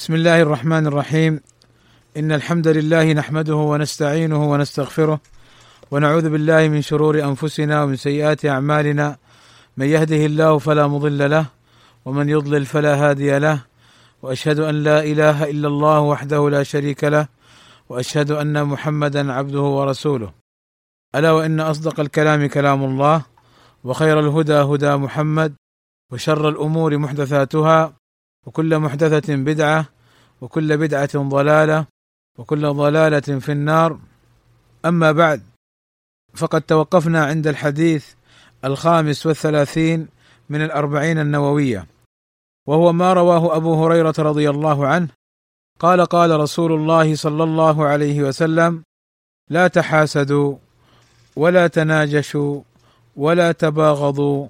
بسم الله الرحمن الرحيم. إن الحمد لله نحمده ونستعينه ونستغفره ونعوذ بالله من شرور أنفسنا ومن سيئات أعمالنا. من يهده الله فلا مضل له ومن يضلل فلا هادي له. وأشهد أن لا إله إلا الله وحده لا شريك له. وأشهد أن محمدا عبده ورسوله. ألا وإن أصدق الكلام كلام الله وخير الهدى هدى محمد وشر الأمور محدثاتها وكل محدثة بدعة وكل بدعة ضلالة وكل ضلالة في النار. أما بعد فقد توقفنا عند الحديث الخامس والثلاثين من الأربعين النووية وهو ما رواه أبو هريرة رضي الله عنه. قال قال رسول الله صلى الله عليه وسلم لا تحاسدوا ولا تناجشوا ولا تباغضوا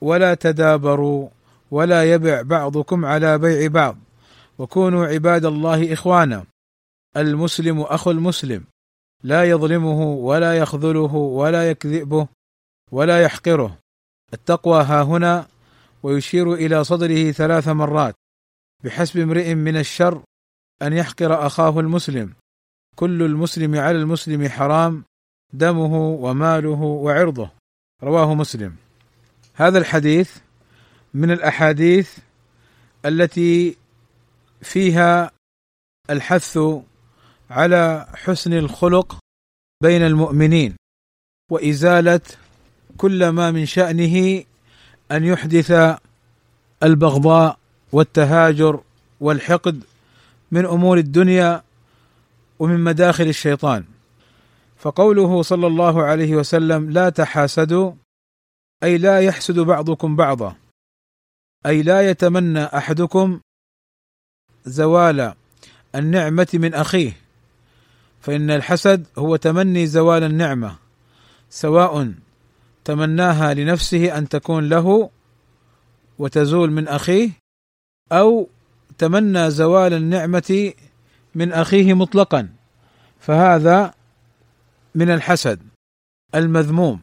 ولا تدابروا ولا يبع بعضكم على بيع بعض. وكونوا عباد الله إخوانا. المسلم أخو المسلم. لا يظلمه ولا يخذله ولا يكذبه ولا يحقره. التقوى ها هنا. ويشير إلى صدره ثلاث مرات. بحسب امرئ من الشر أن يحقر أخاه المسلم. كل المسلم على المسلم حرام. دمه وماله وعرضه. رواه مسلم. هذا الحديث من الأحاديث التي فيها الحث على حسن الخلق بين المؤمنين وإزالة كل ما من شأنه أن يحدث البغضاء والتهاجر والحقد من أمور الدنيا ومن مداخل الشيطان. فقوله صلى الله عليه وسلم لا تحاسدوا أي لا يحسد بعضكم بعضا. أي لا يتمنى أحدكم زوال النعمة من أخيه فإن الحسد هو تمني زوال النعمة سواء تمناها لنفسه أن تكون له وتزول من أخيه أو تمنى زوال النعمة من أخيه مطلقا فهذا من الحسد المذموم.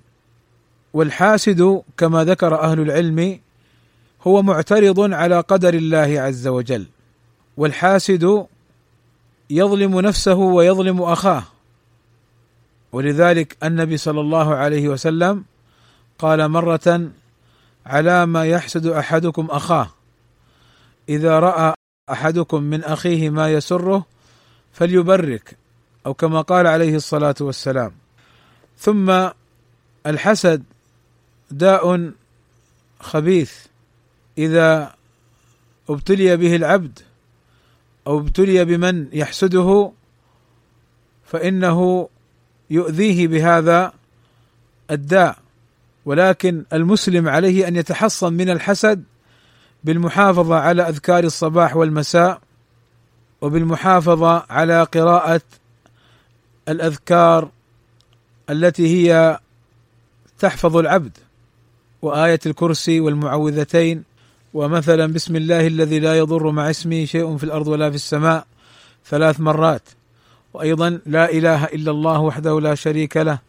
والحاسد كما ذكر أهل العلم هو معترض على قدر الله عز وجل والحاسد يظلم نفسه ويظلم أخاه. ولذلك النبي صلى الله عليه وسلم قال مرة على ما يحسد أحدكم أخاه إذا رأى أحدكم من أخيه ما يسره فليبرك أو كما قال عليه الصلاة والسلام. ثم الحسد داء خبيث إذا ابتلي به العبد أو ابتلي بمن يحسده فإنه يؤذيه بهذا الداء. ولكن المسلم عليه أن يتحصن من الحسد بالمحافظة على أذكار الصباح والمساء وبالمحافظة على قراءة الأذكار التي هي تحفظ العبد وآية الكرسي والمعوذتين ومثلا بسم الله الذي لا يضر مع اسمه شيء في الأرض ولا في السماء ثلاث مرات. وأيضا لا إله إلا الله وحده لا شريك له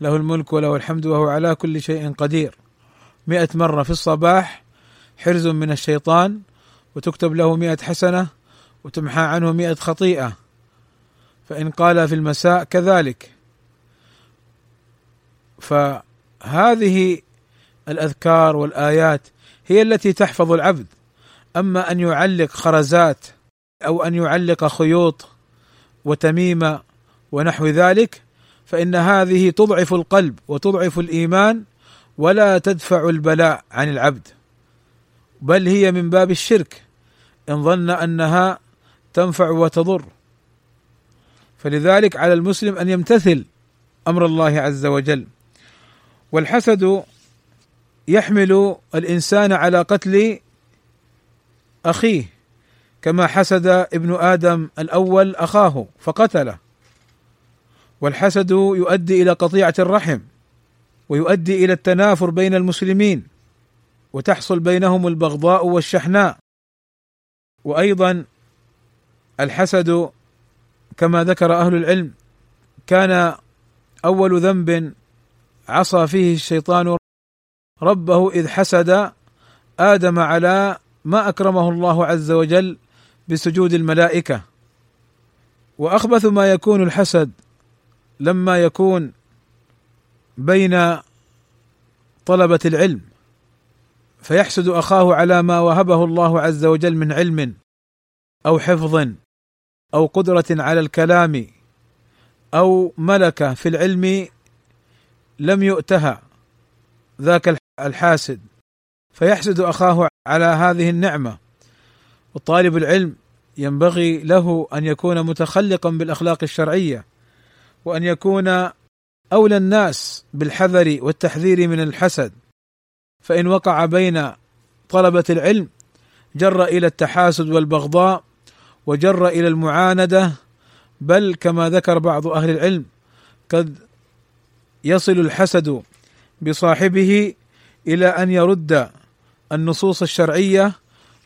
له الملك وله الحمد وهو على كل شيء قدير. مئة مرة في الصباح حرز من الشيطان وتكتب له مئة حسنة وتمحى عنه مئة خطيئة. فإن قال في المساء كذلك. فهذه الأذكار والآيات هي التي تحفظ العبد. أما أن يعلق خرزات أو أن يعلق خيوط وتميمه ونحو ذلك فإن هذه تضعف القلب وتضعف الإيمان ولا تدفع البلاء عن العبد. بل هي من باب الشرك إن ظن أنها تنفع وتضر. فلذلك على المسلم أن يمتثل أمر الله عز وجل. والحسد يحمل الإنسان على قتل أخيه كما حسد ابن آدم الأول أخاه فقتله. والحسد يؤدي إلى قطيعة الرحم ويؤدي إلى التنافر بين المسلمين وتحصل بينهم البغضاء والشحناء. وأيضا الحسد كما ذكر أهل العلم كان أول ذنب عصى فيه الشيطان ربه إذ حسد آدم على ما أكرمه الله عز وجل بسجود الملائكة. وأخبث ما يكون الحسد لما يكون بين طلبة العلم فيحسد أخاه على ما وهبه الله عز وجل من علم أو حفظ أو قدرة على الكلام أو ملكة في العلم لم يؤتها. ذاك الحاسد فيحسد أخاه على هذه النعمة. وطالب العلم ينبغي له أن يكون متخلقا بالأخلاق الشرعية وأن يكون أولى الناس بالحذر والتحذير من الحسد. فإن وقع بين طلبة العلم جر إلى التحاسد والبغضاء وجر إلى المعاندة. بل كما ذكر بعض أهل العلم قد يصل الحسد بصاحبه إلى أن يرد النصوص الشرعية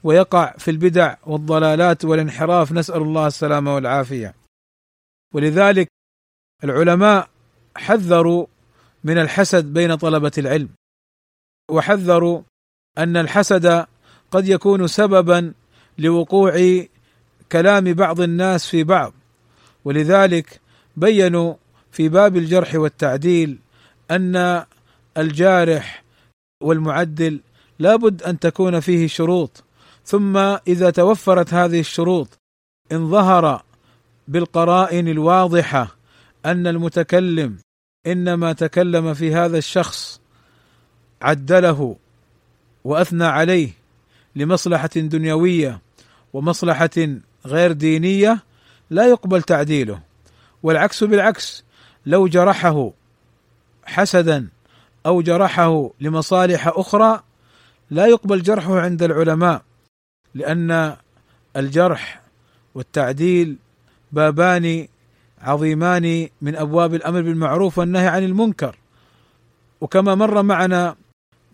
ويقع في البدع والضلالات والانحراف. نسأل الله السلامة والعافية. ولذلك العلماء حذروا من الحسد بين طلبة العلم وحذروا أن الحسد قد يكون سببا لوقوع كلام بعض الناس في بعض. ولذلك بينوا في باب الجرح والتعديل أن الجارح والمعدل لابد أن تكون فيه شروط. ثم إذا توفرت هذه الشروط إن ظهر بالقرائن الواضحة أن المتكلم إنما تكلم في هذا الشخص عدله وأثنى عليه لمصلحة دنيوية ومصلحة غير دينية لا يقبل تعديله. والعكس بالعكس لو جرحه حسدا أو جرحه لمصالح أخرى لا يقبل جرحه عند العلماء لأن الجرح والتعديل بابان عظيمان من أبواب الأمر بالمعروف والنهي عن المنكر. وكما مر معنا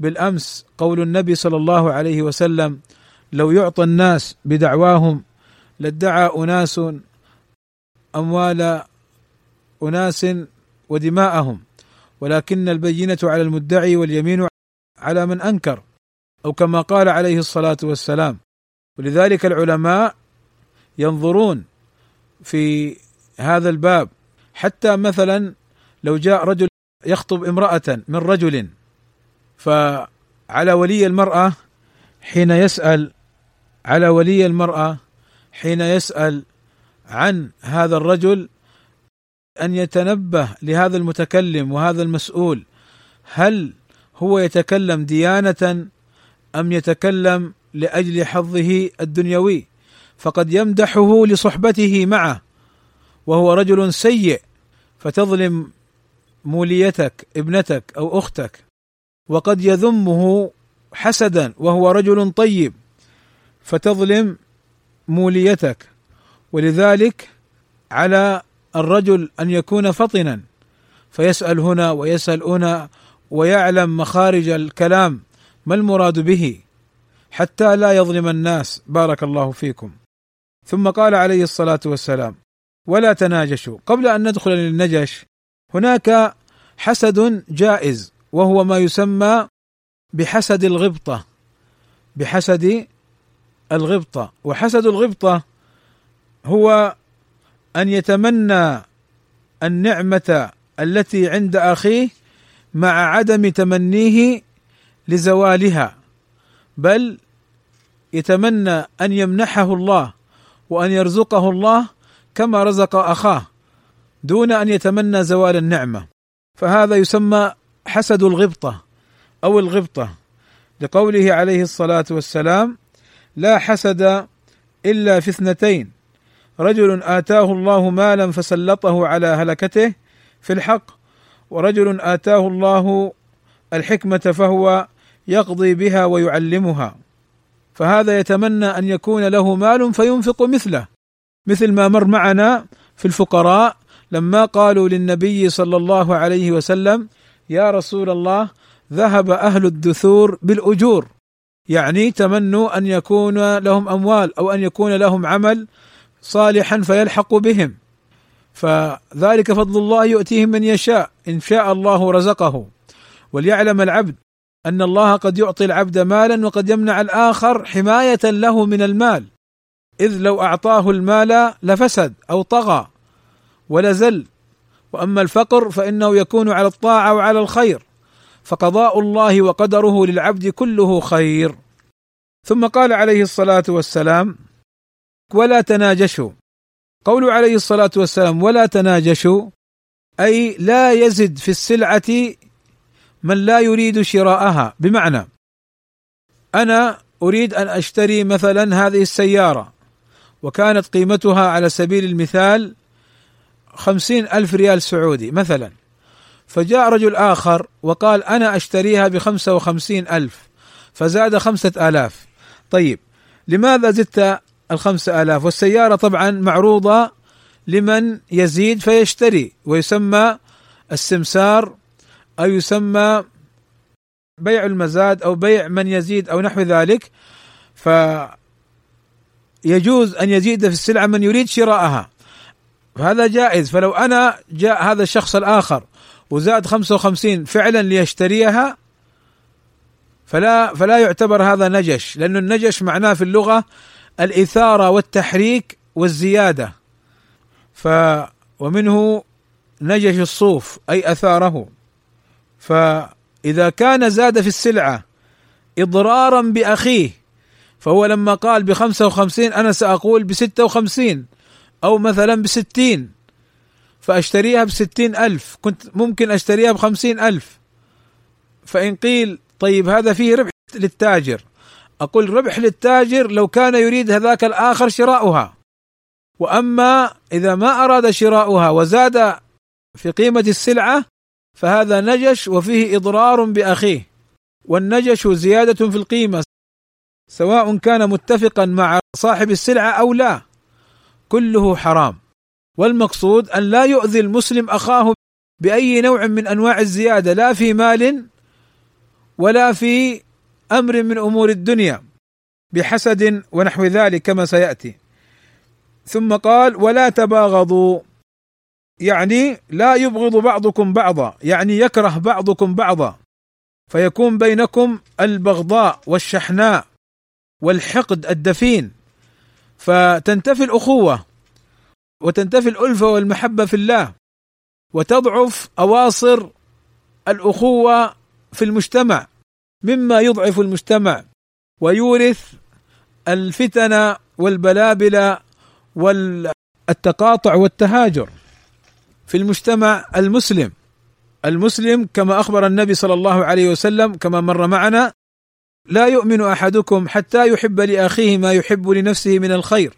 بالأمس قول النبي صلى الله عليه وسلم لو يعطى الناس بدعواهم لادعى أناس أموال أناس ودماءهم ولكن البينة على المدعي واليمين على من أنكر أو كما قال عليه الصلاة والسلام. ولذلك العلماء ينظرون في هذا الباب. حتى مثلا لو جاء رجل يخطب امرأة من رجل فعلى ولي المرأة حين يسأل على ولي المرأة حين يسأل عن هذا الرجل أن يتنبه لهذا المتكلم وهذا المسؤول. هل هو يتكلم ديانة أم يتكلم لأجل حظه الدنيوي؟ فقد يمدحه لصحبته معه وهو رجل سيء فتظلم موليتك ابنتك أو أختك. وقد يذمه حسدا وهو رجل طيب فتظلم موليتك. ولذلك على الرجل أن يكون فطنا فيسأل هنا ويسأل هنا ويعلم مخارج الكلام ما المراد به حتى لا يظلم الناس. بارك الله فيكم. ثم قال عليه الصلاة والسلام ولا تناجشوا. قبل أن ندخل للنجش هناك حسد جائز وهو ما يسمى بحسد الغبطة بحسد الغبطة. وحسد الغبطة هو أن يتمنى النعمة التي عند أخيه مع عدم تمنيه لزوالها بل يتمنى أن يمنحه الله وأن يرزقه الله كما رزق أخاه دون أن يتمنى زوال النعمة. فهذا يسمى حسد الغبطة أو الغبطة لقوله عليه الصلاة والسلام لا حسد إلا في اثنتين رجل آتاه الله مالا فسلطه على هلكته في الحق ورجل آتاه الله الحكمة فهو يقضي بها ويعلمها. فهذا يتمنى أن يكون له مال فينفق مثله مثل ما مر معنا في الفقراء لما قالوا للنبي صلى الله عليه وسلم يا رسول الله ذهب أهل الدثور بالأجور. يعني تمنوا أن يكون لهم أموال أو أن يكون لهم عمل صالحا فيلحق بهم. فذلك فضل الله يؤتيه من يشاء إن شاء الله رزقه. وليعلم العبد أن الله قد يعطي العبد مالا وقد يمنع الآخر حماية له من المال. إذ لو أعطاه المال لفسد أو طغى ولزل. وأما الفقر فإنه يكون على الطاعة وعلى الخير. فقضاء الله وقدره للعبد كله خير. ثم قال عليه الصلاة والسلام ولا تناجشوا. قول عليه الصلاة والسلام ولا تناجشوا أي لا يزد في السلعة من لا يريد شراءها. بمعنى أنا أريد أن أشتري مثلا هذه السيارة وكانت قيمتها على سبيل المثال خمسين ألف ريال سعودي مثلا. فجاء رجل آخر وقال أنا أشتريها بخمسة وخمسين ألف فزاد خمسة آلاف. طيب لماذا زدت الخمسة آلاف. والسيارة طبعا معروضة لمن يزيد فيشتري ويسمى السمسار أو يسمى بيع المزاد أو بيع من يزيد أو نحو ذلك. ف يجوز أن يزيد في السلعة من يريد شراءها. فهذا جائز. فلو أنا جاء هذا الشخص الآخر وزاد 55 فعلا ليشتريها فلا فلا يعتبر هذا نجش. لأن النجش معناه في اللغة الإثارة والتحريك والزيادة. ف ومنه نجش الصوف أي أثاره. فإذا كان زاد في السلعة إضرارا بأخيه فهو لما قال بخمسة وخمسين أنا سأقول بستة وخمسين أو مثلا بستين فأشتريها بستين ألف كنت ممكن أشتريها بخمسين ألف. فإن قيل طيب هذا فيه ربح للتاجر أقول ربح للتاجر لو كان يريد هذاك الآخر شراؤها. وأما إذا ما أراد شراؤها وزاد في قيمة السلعة فهذا نجش وفيه إضرار بأخيه. والنجش زيادة في القيمة سواء كان متفقا مع صاحب السلعة أو لا. كله حرام. والمقصود أن لا يؤذي المسلم أخاه بأي نوع من أنواع الزيادة لا في مال ولا في أمر من أمور الدنيا بحسد ونحو ذلك كما سيأتي. ثم قال ولا تباغضوا. يعني لا يبغض بعضكم بعضا يعني يكره بعضكم بعضا. فيكون بينكم البغضاء والشحناء والحقد الدفين. فتنتفي الأخوة وتنتفي الألفة والمحبة في الله وتضعف أواصر الأخوة في المجتمع. مما يضعف المجتمع ويورث الفتن والبلابل والتقاطع والتهاجر في المجتمع المسلم. المسلم كما أخبر النبي صلى الله عليه وسلم كما مر معنا لا يؤمن أحدكم حتى يحب لأخيه ما يحب لنفسه من الخير.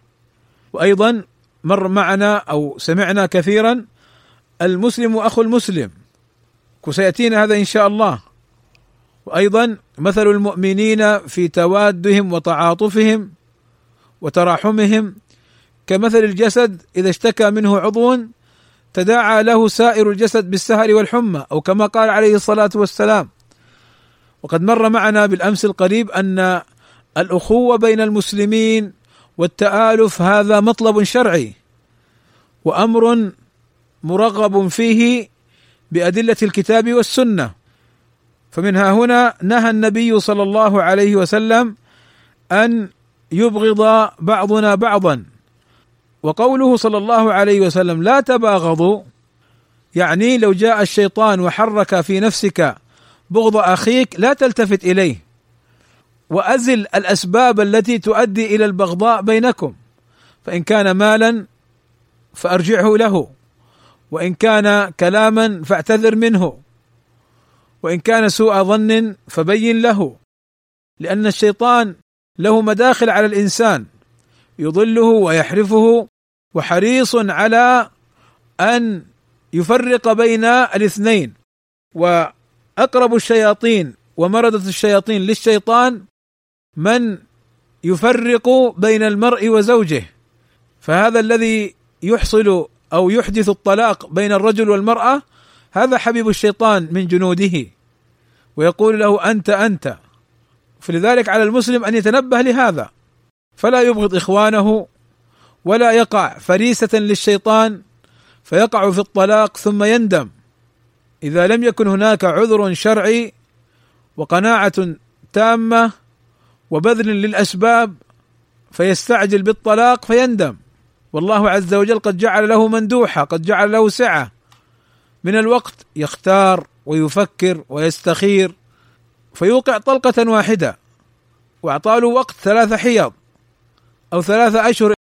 وأيضا مر معنا أو سمعنا كثيرا المسلم أخو المسلم. وسيأتينا هذا إن شاء الله. وأيضا مثل المؤمنين في توادهم وتعاطفهم وتراحمهم كمثل الجسد إذا اشتكى منه عضو تداعى له سائر الجسد بالسهر والحمى أو كما قال عليه الصلاة والسلام. وقد مر معنا بالأمس القريب أن الأخوة بين المسلمين والتآلف هذا مطلب شرعي وأمر مرغب فيه بأدلة الكتاب والسنة. فمنها هنا نهى النبي صلى الله عليه وسلم أن يبغض بعضنا بعضا. وقوله صلى الله عليه وسلم لا تباغضوا يعني لو جاء الشيطان وحرك في نفسك بغض أخيك لا تلتفت إليه. وأزل الأسباب التي تؤدي إلى البغضاء بينكم. فإن كان مالا فأرجعه له وإن كان كلاما فاعتذر منه. وإن كان سوء ظن فبين له لأن الشيطان له مداخل على الإنسان يضله ويحرفه وحريص على أن يفرق بين الاثنين. وأقرب الشياطين ومرده الشياطين للشيطان من يفرق بين المرء وزوجه. فهذا الذي يحصل أو يحدث الطلاق بين الرجل والمرأة هذا حبيب الشيطان من جنوده ويقول له أنت أنت. فلذلك على المسلم أن يتنبه لهذا. فلا يبغض إخوانه ولا يقع فريسة للشيطان فيقع في الطلاق ثم يندم. إذا لم يكن هناك عذر شرعي وقناعة تامة وبذل للأسباب فيستعجل بالطلاق فيندم. والله عز وجل قد جعل له مندوحة قد جعل له سعة. من الوقت يختار ويفكر ويستخير فيوقع طلقة واحدة واعطى له وقت ثلاث حيض أو ثلاثة أشهر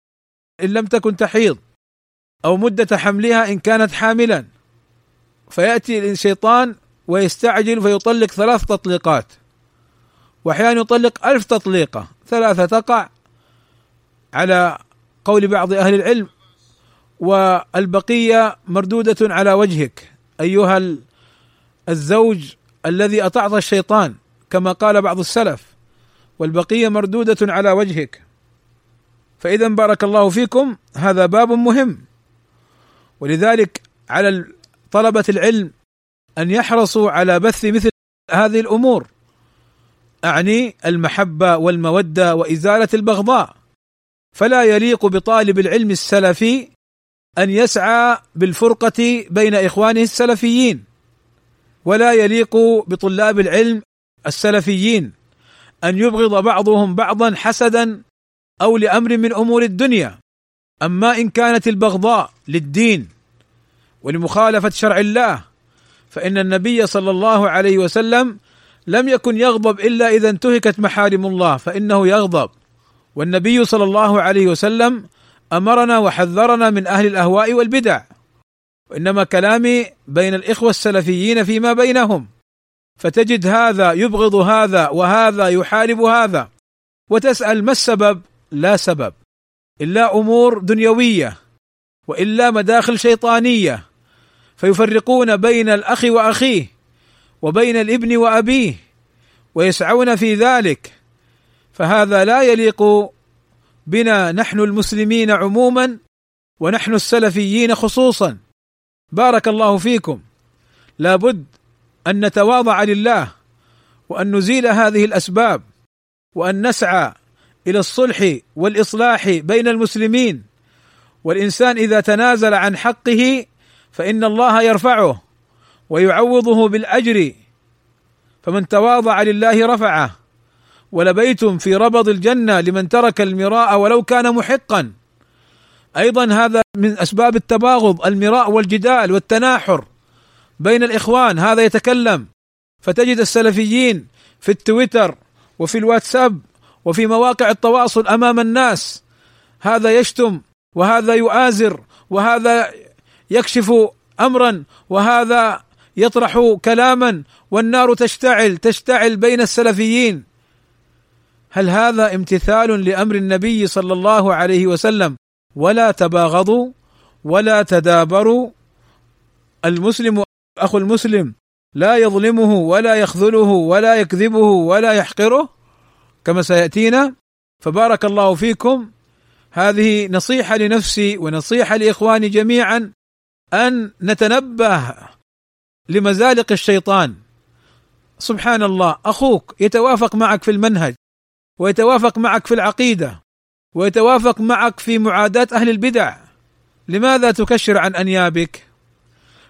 إن لم تكن تحيض أو مدة حملها إن كانت حاملا. فيأتي الشيطان ويستعجل فيطلق ثلاث تطليقات واحيانا يطلق ألف تطليقة ثلاثة تقع على قول بعض أهل العلم والبقية مردودة على وجهك. أيها الزوج الذي أطعت الشيطان كما قال بعض السلف والبقية مردودة على وجهك. فإذا بارك الله فيكم هذا باب مهم. ولذلك على طلبة العلم أن يحرصوا على بث مثل هذه الأمور. أعني المحبة والمودة وإزالة البغضاء. فلا يليق بطالب العلم السلفي أن يسعى بالفرقة بين إخوانه السلفيين ولا يليق بطلاب العلم السلفيين أن يبغض بعضهم بعضا حسدا أو لأمر من أمور الدنيا. أما إن كانت البغضاء للدين ولمخالفة شرع الله فإن النبي صلى الله عليه وسلم لم يكن يغضب إلا إذا انتهكت محارم الله فإنه يغضب. والنبي صلى الله عليه وسلم أمرنا وحذرنا من أهل الأهواء والبدع وإنما كلامي بين الإخوة السلفيين فيما بينهم. فتجد هذا يبغض هذا وهذا يحارب هذا وتسأل ما السبب؟ لا سبب. إلا أمور دنيوية وإلا مداخل شيطانية. فيفرقون بين الأخ وأخيه وبين الابن وأبيه ويسعون في ذلك. فهذا لا يليق بنا نحن المسلمين عموما ونحن السلفيين خصوصا. بارك الله فيكم. لابد أن نتواضع لله وأن نزيل هذه الأسباب وأن نسعى إلى الصلح والإصلاح بين المسلمين. والإنسان إذا تنازل عن حقه فإن الله يرفعه ويعوضه بالأجر. فمن تواضع لله رفعه. ولبيت في ربض الجنة لمن ترك المراء ولو كان محقا. أيضا هذا من أسباب التباغض المراء والجدال والتناحر بين الإخوان هذا يتكلم. فتجد السلفيين في التويتر وفي الواتساب وفي مواقع التواصل أمام الناس. هذا يشتم وهذا يؤازر وهذا يكشف امرا وهذا يطرح كلاما والنار تشتعل تشتعل بين السلفيين. هل هذا امتثال لأمر النبي صلى الله عليه وسلم؟ ولا تباغضوا ولا تدابروا. المسلم أخو المسلم لا يظلمه ولا يخذله ولا يكذبه ولا يحقره كما سيأتينا. فبارك الله فيكم. هذه نصيحة لنفسي ونصيحة لإخواني جميعا أن نتنبه لمزالق الشيطان. سبحان الله. أخوك يتوافق معك في المنهج. ويتوافق معك في العقيدة ويتوافق معك في معاداة أهل البدع. لماذا تكشر عن أنيابك؟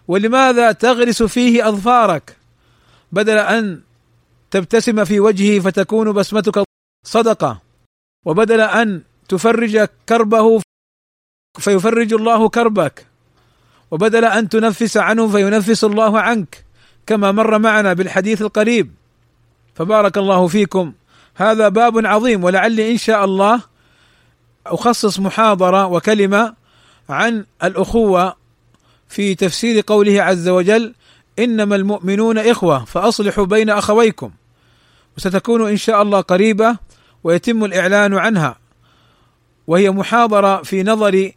ولماذا تغرس فيه أظفارك؟ بدل أن تبتسم في وجهه فتكون بسمتك صدقة وبدل أن تفرج كربه فيفرج الله كربك وبدل أن تنفس عنه فينفس الله عنك كما مر معنا بالحديث القريب. فبارك الله فيكم. هذا باب عظيم ولعلي إن شاء الله أخصص محاضرة وكلمة عن الأخوة في تفسير قوله عز وجل إنما المؤمنون إخوة فأصلحوا بين أخويكم. وستكون إن شاء الله قريبة ويتم الإعلان عنها. وهي محاضرة في نظري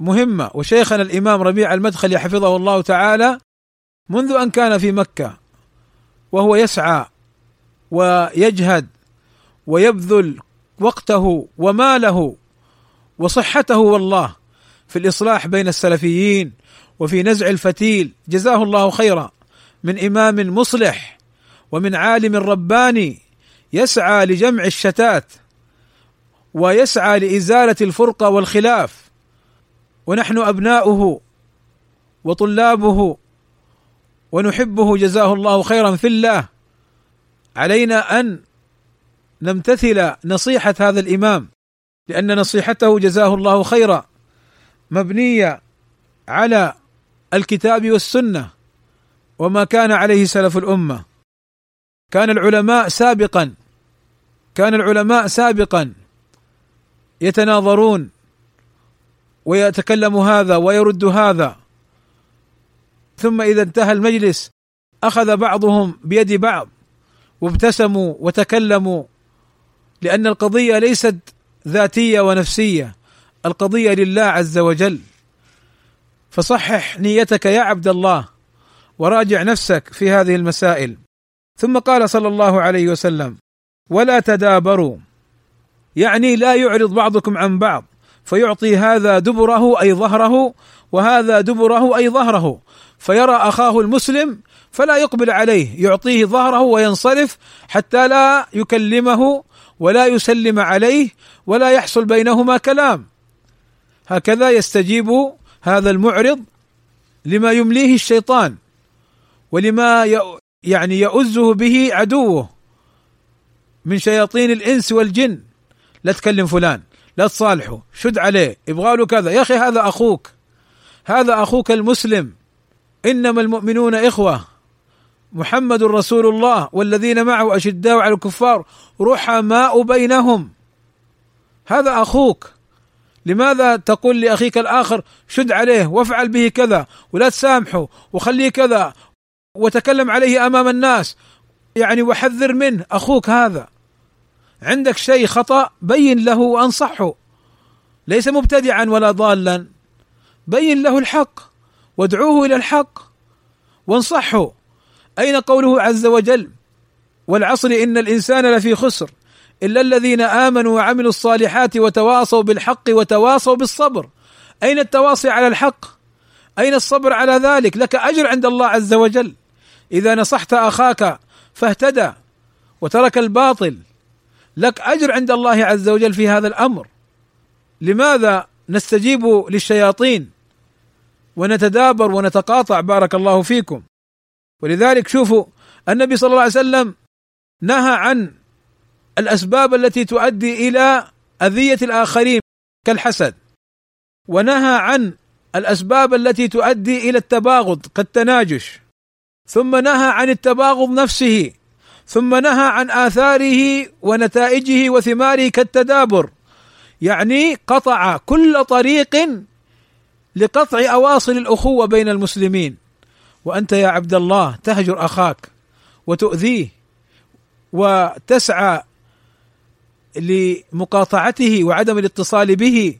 مهمة. وشيخنا الإمام ربيع المدخلي حفظه الله تعالى منذ أن كان في مكة وهو يسعى ويجهد ويبذل وقته وماله وصحته والله في الإصلاح بين السلفيين وفي نزع الفتيل. جزاه الله خيرا. من إمام مصلح ومن عالم رباني يسعى لجمع الشتات ويسعى لإزالة الفرقة والخلاف. ونحن أبناؤه وطلابه ونحبه. جزاه الله خيرا في الله. علينا أن نمتثل نصيحة هذا الإمام لأن نصيحته جزاه الله خيرا مبنية على الكتاب والسنة وما كان عليه سلف الأمة. كان العلماء سابقا كان العلماء سابقا يتناظرون ويتكلم هذا ويرد هذا. ثم إذا انتهى المجلس أخذ بعضهم بيد بعض وابتسموا وتكلموا لأن القضية ليست ذاتية ونفسية. القضية لله عز وجل. فصحح نيتك يا عبد الله وراجع نفسك في هذه المسائل. ثم قال صلى الله عليه وسلم ولا تدابروا. يعني لا يعرض بعضكم عن بعض فيعطي هذا دبره أي ظهره وهذا دبره أي ظهره. فيرى أخاه المسلم فلا يقبل عليه يعطيه ظهره وينصرف حتى لا يكلمه ولا يسلم عليه ولا يحصل بينهما كلام. هكذا يستجيب هذا المعرض لما يمليه الشيطان ولما يعني يؤزه به عدوه من شياطين الإنس والجن. لا تكلم فلان لا تصالحه شد عليه يبغى له كذا. يا أخي هذا أخوك هذا أخوك المسلم. إنما المؤمنون إخوة. محمد رسول الله والذين معه أشداء على الكفار رحماء بينهم. هذا أخوك. لماذا تقول لأخيك الآخر شد عليه وافعل به كذا ولا تسامحه وخليه كذا وتكلم عليه أمام الناس؟ يعني وحذر منه أخوك هذا. عندك شيء خطأ بين له وأنصحه. ليس مبتدعا ولا ضالا. بين له الحق وادعوه إلى الحق وانصحه. أين قوله عز وجل؟ والعصر إن الإنسان لفي خسر إلا الذين آمنوا وعملوا الصالحات وتواصوا بالحق وتواصوا بالصبر. أين التواصي على الحق؟ أين الصبر على ذلك؟ لك أجر عند الله عز وجل. إذا نصحت أخاك فاهتدى وترك الباطل لك أجر عند الله عز وجل في هذا الأمر. لماذا نستجيب للشياطين ونتدابر ونتقاطع؟ بارك الله فيكم. ولذلك شوفوا النبي صلى الله عليه وسلم نهى عن الأسباب التي تؤدي إلى أذية الآخرين كالحسد ونهى عن الأسباب التي تؤدي إلى التباغض كالتناجش ثم نهى عن التباغض نفسه ثم نهى عن آثاره ونتائجه وثماره كالتدابر يعني قطع كل طريق لقطع أواصر الأخوة بين المسلمين. وأنت يا عبد الله تهجر أخاك وتؤذيه وتسعى لمقاطعته وعدم الاتصال به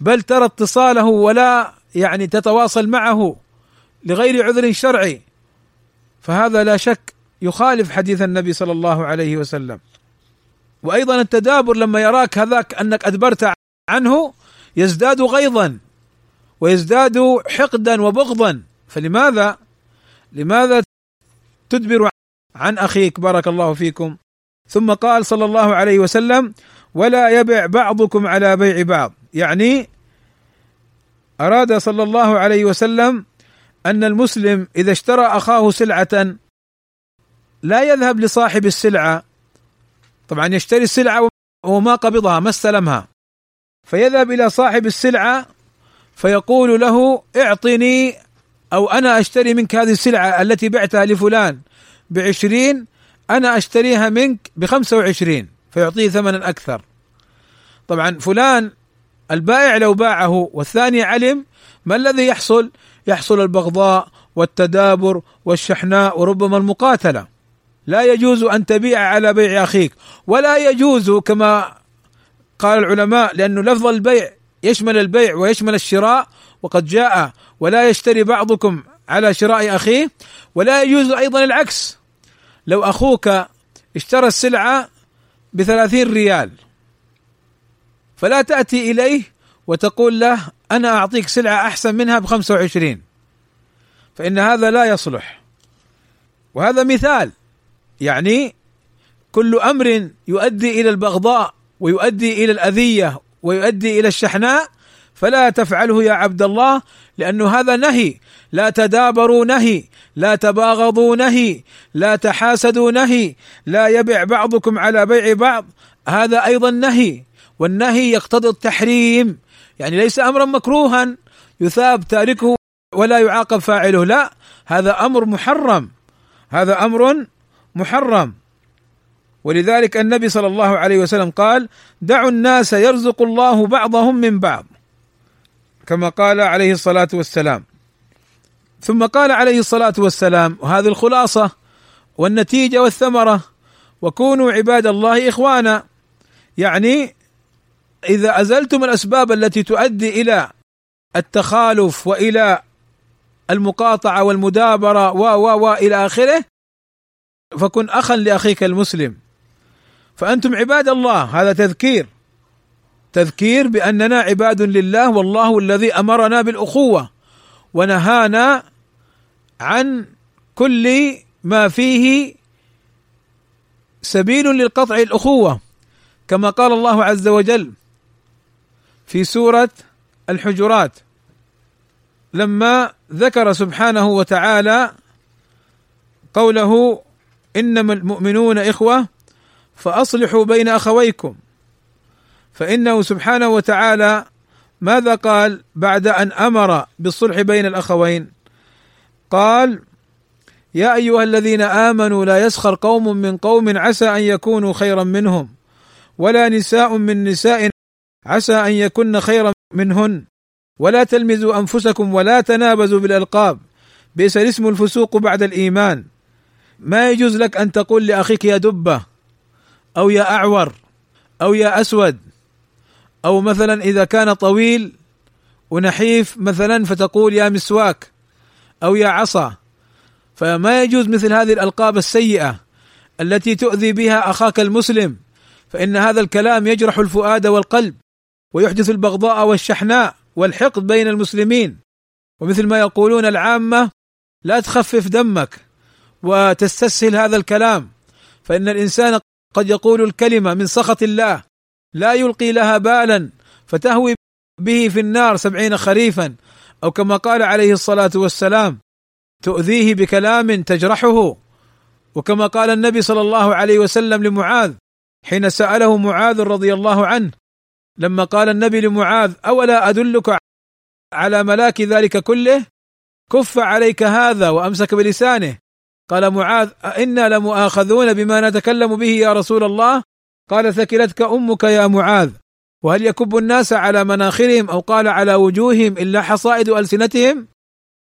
بل ترى اتصاله ولا يعني تتواصل معه لغير عذر شرعي. فهذا لا شك يخالف حديث النبي صلى الله عليه وسلم. وأيضا التدابر لما يراك هذاك أنك أدبرت عنه يزداد غيظا ويزداد حقدا وبغضا. فلماذا؟ لماذا تدبر عن أخيك؟ بارك الله فيكم. ثم قال صلى الله عليه وسلم ولا يبع بعضكم على بيع بعض. يعني أراد صلى الله عليه وسلم أن المسلم إذا اشترى أخاه سلعة لا يذهب لصاحب السلعة. طبعا يشتري السلعة وما قبضها ما استلمها. فيذهب إلى صاحب السلعة فيقول له اعطني أو أنا أشتري منك هذه السلعة التي بعتها لفلان بعشرين أنا أشتريها منك بخمسة وعشرين فيعطيه ثمنا أكثر طبعا فلان البائع لو باعه والثاني علم ما الذي يحصل؟ يحصل البغضاء والتدابر والشحناء وربما المقاتلة لا يجوز أن تبيع على بيع أخيك ولا يجوز كما قال العلماء لأنه لفظ البيع يشمل البيع ويشمل الشراء وقد جاء ولا يشتري بعضكم على شراء أخيه ولا يجوز أيضا العكس. لو أخوك اشترى السلعة بثلاثين ريال فلا تأتي إليه وتقول له أنا أعطيك سلعة أحسن منها بخمسة وعشرين. فإن هذا لا يصلح. وهذا مثال. يعني كل أمر يؤدي إلى البغضاء ويؤدي إلى الأذية ويؤدي إلى الشحناء فلا تفعله يا عبد الله لأنه هذا نهي. لا تدابروا نهي لا تباغضوا نهي لا تحاسدوا نهي لا يبع بعضكم على بيع بعض. هذا أيضا نهي والنهي يقتضي التحريم. يعني ليس امرا مكروها يثاب تاركه ولا يعاقب فاعله. لا هذا أمر محرم. هذا أمر محرم. ولذلك النبي صلى الله عليه وسلم قال دعوا الناس يرزق الله بعضهم من بعض. كما قال عليه الصلاة والسلام. ثم قال عليه الصلاة والسلام وهذه الخلاصة والنتيجة والثمرة وكونوا عباد الله إخوانا. يعني إذا أزلتم الأسباب التي تؤدي إلى التخالف وإلى المقاطعة والمدابرة و و و إلى آخره فكن أخا لأخيك المسلم. فأنتم عباد الله هذا تذكير. تذكير بأننا عباد لله والله الذي أمرنا بالأخوة ونهانا عن كل ما فيه سبيل للقطع الأخوة كما قال الله عز وجل في سورة الحجرات لما ذكر سبحانه وتعالى قوله إنما المؤمنون إخوة فأصلحوا بين أخويكم فإنه سبحانه وتعالى ماذا قال بعد أن أمر بالصلح بين الأخوين؟ قال يا أيها الذين آمنوا لا يسخر قوم من قوم عسى أن يكونوا خيرا منهم ولا نساء من نساء عسى أن يكن خيرا منهن ولا تلمزوا أنفسكم ولا تنابزوا بالألقاب بئس الاسم الفسوق بعد الإيمان. ما يجوز لك أن تقول لأخيك يا دبة أو يا أعور أو يا أسود أو مثلا إذا كان طويل ونحيف مثلا فتقول يا مسواك أو يا عصا. فما يجوز مثل هذه الألقاب السيئة التي تؤذي بها أخاك المسلم فإن هذا الكلام يجرح الفؤاد والقلب ويحدث البغضاء والشحناء والحقد بين المسلمين. ومثل ما يقولون العامة لا تخفف دمك وتستسهل هذا الكلام فإن الإنسان قد يقول الكلمة من سخط الله لا يلقي لها بالا فتهوي به في النار سبعين خريفا أو كما قال عليه الصلاة والسلام تؤذيه بكلام تجرحه. وكما قال النبي صلى الله عليه وسلم لمعاذ حين سأله معاذ رضي الله عنه لما قال النبي لمعاذ أولا أدلك على ملاك ذلك كله؟ كف عليك هذا وأمسك بلسانه. قال معاذ أئنا لمؤاخذون بما نتكلم به يا رسول الله؟ قال ثكلتك أمك يا معاذ. وهل يكب الناس على مناخرهم أو قال على وجوههم إلا حصائد ألسنتهم؟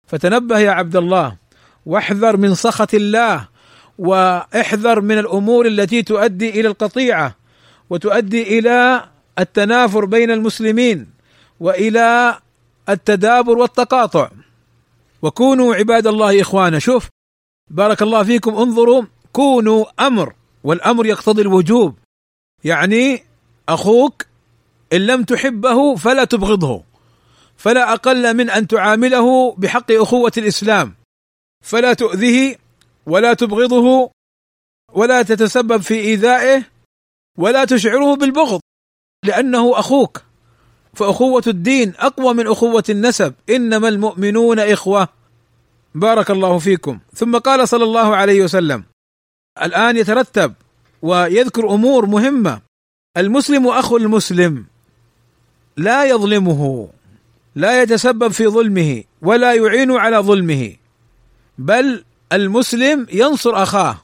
فتنبه يا عبد الله. واحذر من سخط الله وإحذر من الأمور التي تؤدي إلى القطيعة وتؤدي إلى التنافر بين المسلمين وإلى التدابر والتقاطع. وكونوا عباد الله إخوانا. شوف بارك الله فيكم انظروا كونوا أمر والأمر يقتضي الوجوب. يعني أخوك إن لم تحبه فلا تبغضه فلا أقل من أن تعامله بحق أخوة الإسلام فلا تؤذيه ولا تبغضه ولا تتسبب في إيذائه ولا تشعره بالبغض لأنه أخوك فأخوة الدين أقوى من أخوة النسب إنما المؤمنون إخوة. بارك الله فيكم. ثم قال صلى الله عليه وسلم الآن يترتب ويذكر أمور مهمة. المسلم اخو المسلم لا يظلمه لا يتسبب في ظلمه ولا يعين على ظلمه بل المسلم ينصر أخاه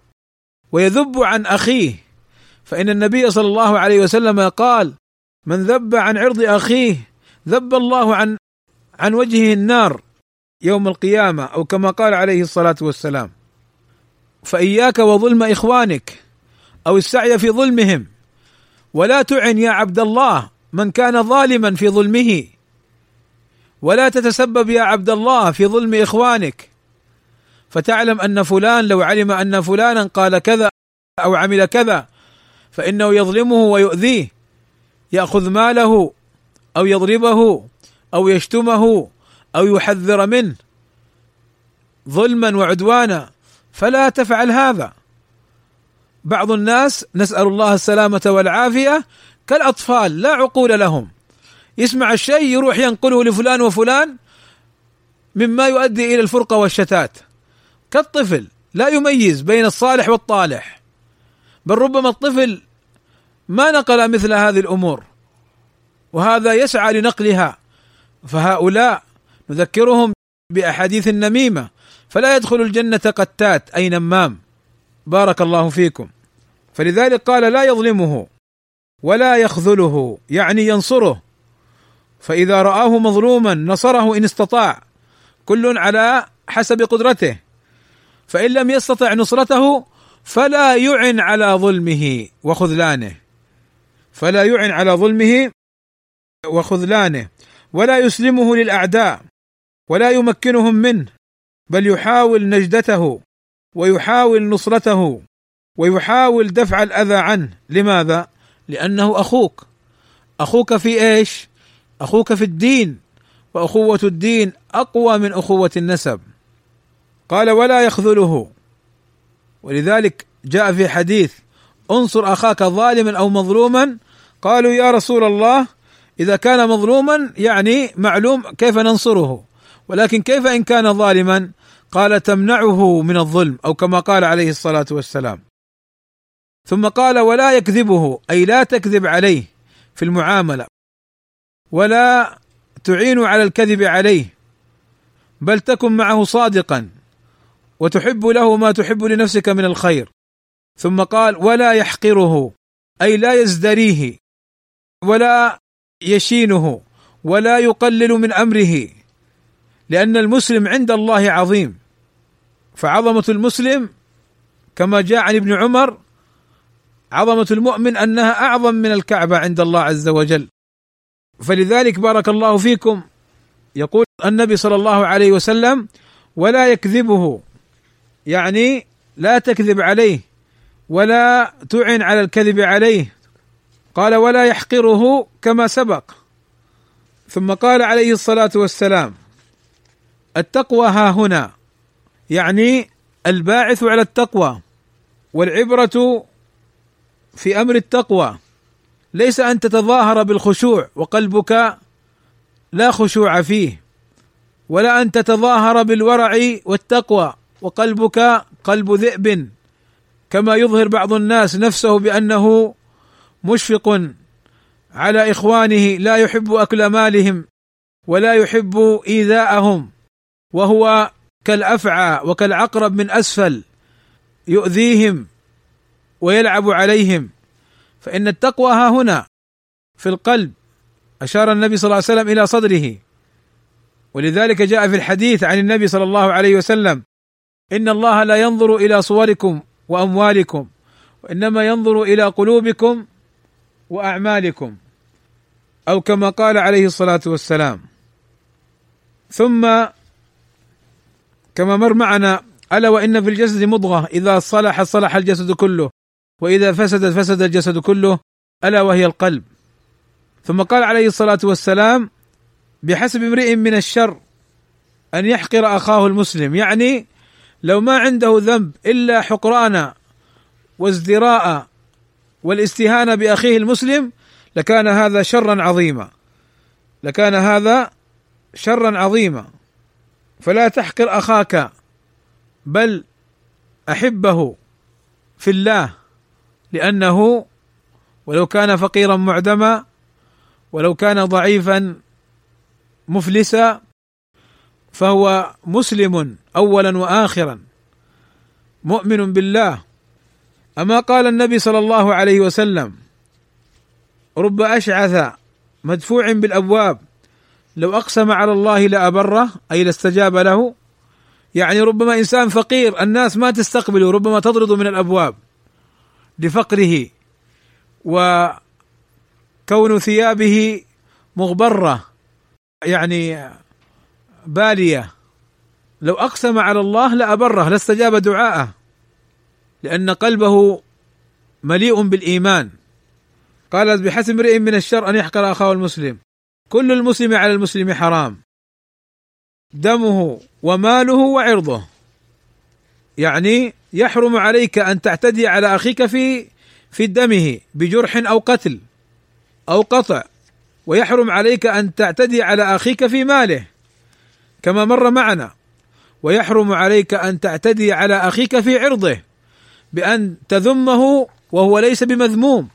ويذب عن أخيه. فإن النبي صلى الله عليه وسلم قال من ذب عن عرض أخيه ذب الله عن عن وجهه النار يوم القيامة. أو كما قال عليه الصلاة والسلام فإياك وظلم إخوانك. أو السعي في ظلمهم. ولا تعن يا عبد الله من كان ظالما في ظلمه. ولا تتسبب يا عبد الله في ظلم إخوانك. فتعلم أن فلان لو علم أن فلانا قال كذا أو عمل كذا فإنه يظلمه ويؤذيه. يأخذ ماله أو يضربه أو يشتمه أو يحذر منه. ظلما وعدوانا فلا تفعل هذا. بعض الناس نسأل الله السلامة والعافية كالأطفال لا عقول لهم. يسمع الشيء يروح ينقله لفلان وفلان مما يؤدي إلى الفرقة والشتات. كالطفل لا يميز بين الصالح والطالح بل ربما الطفل ما نقل مثل هذه الأمور وهذا يسعى لنقلها. فهؤلاء نذكرهم بأحاديث النميمه فلا يدخل الجنة قتات أي نمام. بارك الله فيكم. فلذلك قال لا يظلمه ولا يخذله يعني ينصره. فإذا رآه مظلوما نصره إن استطاع كل على حسب قدرته. فإن لم يستطع نصرته فلا يعن على ظلمه وخذلانه. فلا يعن على ظلمه وخذلانه. ولا يسلمه للأعداء ولا يمكنهم منه بل يحاول نجدته. ويحاول نصرته ويحاول دفع الأذى عنه. لماذا؟ لأنه أخوك. أخوك في إيش؟ أخوك في الدين وأخوة الدين أقوى من أخوة النسب. قال ولا يخذله. ولذلك جاء في حديث انصر أخاك ظالما أو مظلوما. قالوا يا رسول الله إذا كان مظلوما يعني معلوم كيف ننصره ولكن كيف إن كان ظالما؟ قال تمنعه من الظلم أو كما قال عليه الصلاة والسلام. ثم قال ولا يكذبه أي لا تكذب عليه في المعاملة. ولا تعين على الكذب عليه بل تكن معه صادقا وتحب له ما تحب لنفسك من الخير. ثم قال ولا يحقره أي لا يزدريه ولا يشينه ولا يقلل من أمره. لأن المسلم عند الله عظيم. فعظمة المسلم كما جاء عن ابن عمر عظمة المؤمن أنها أعظم من الكعبة عند الله عز وجل. فلذلك بارك الله فيكم. يقول النبي صلى الله عليه وسلم ولا يكذبه. يعني لا تكذب عليه ولا تعن على الكذب عليه. قال ولا يحقره كما سبق. ثم قال عليه الصلاة والسلام التقوى ها هنا. يعني الباعث على التقوى والعبرة في أمر التقوى. ليس أن تتظاهر بالخشوع وقلبك لا خشوع فيه ولا أن تتظاهر بالورع والتقوى وقلبك قلب ذئب كما يظهر بعض الناس نفسه بأنه مشفق على إخوانه لا يحب أكل مالهم ولا يحب إيذاءهم. وهو كالأفعى وكالعقرب من أسفل يؤذيهم ويلعب عليهم. فإن التقوى ها هنا في القلب. أشار النبي صلى الله عليه وسلم إلى صدره. ولذلك جاء في الحديث عن النبي صلى الله عليه وسلم إن الله لا ينظر إلى صوركم وأموالكم وإنما ينظر إلى قلوبكم وأعمالكم. أو كما قال عليه الصلاة والسلام. ثم كما مر معنا ألا وإن في الجسد مضغة إذا صلح صلح الجسد كله وإذا فسدت فسد الجسد كله ألا وهي القلب. ثم قال عليه الصلاة والسلام بحسب امرئ من الشر أن يحقر أخاه المسلم. يعني لو ما عنده ذنب إلا حقران وازدراء والاستهانة بأخيه المسلم لكان هذا شرا عظيما. لكان هذا شرا عظيما. فلا تحقر أخاك بل أحبه في الله لأنه ولو كان فقيرا معدما ولو كان ضعيفا مفلسا فهو مسلم اولا واخرا مؤمن بالله. أما قال النبي صلى الله عليه وسلم رب أشعث مدفوع بالأبواب لو أقسم على الله لأبره أي لاستجاب له. يعني ربما إنسان فقير الناس ما تستقبله ربما تطرد من الأبواب لفقره. وكون ثيابه مغبرة يعني بالية. لو أقسم على الله لأبره لاستجاب دعاءه. لأن قلبه مليء بالإيمان. قال بحسب امرئ من الشر أن يحقر أخاه المسلم. كل المسلم على المسلم حرام. دمه وماله وعرضه. يعني يحرم عليك أن تعتدي على أخيك في في دمه بجرح أو قتل أو قطع. ويحرم عليك أن تعتدي على أخيك في ماله كما مر معنا. ويحرم عليك أن تعتدي على أخيك في عرضه بأن تذمه وهو ليس بمذموم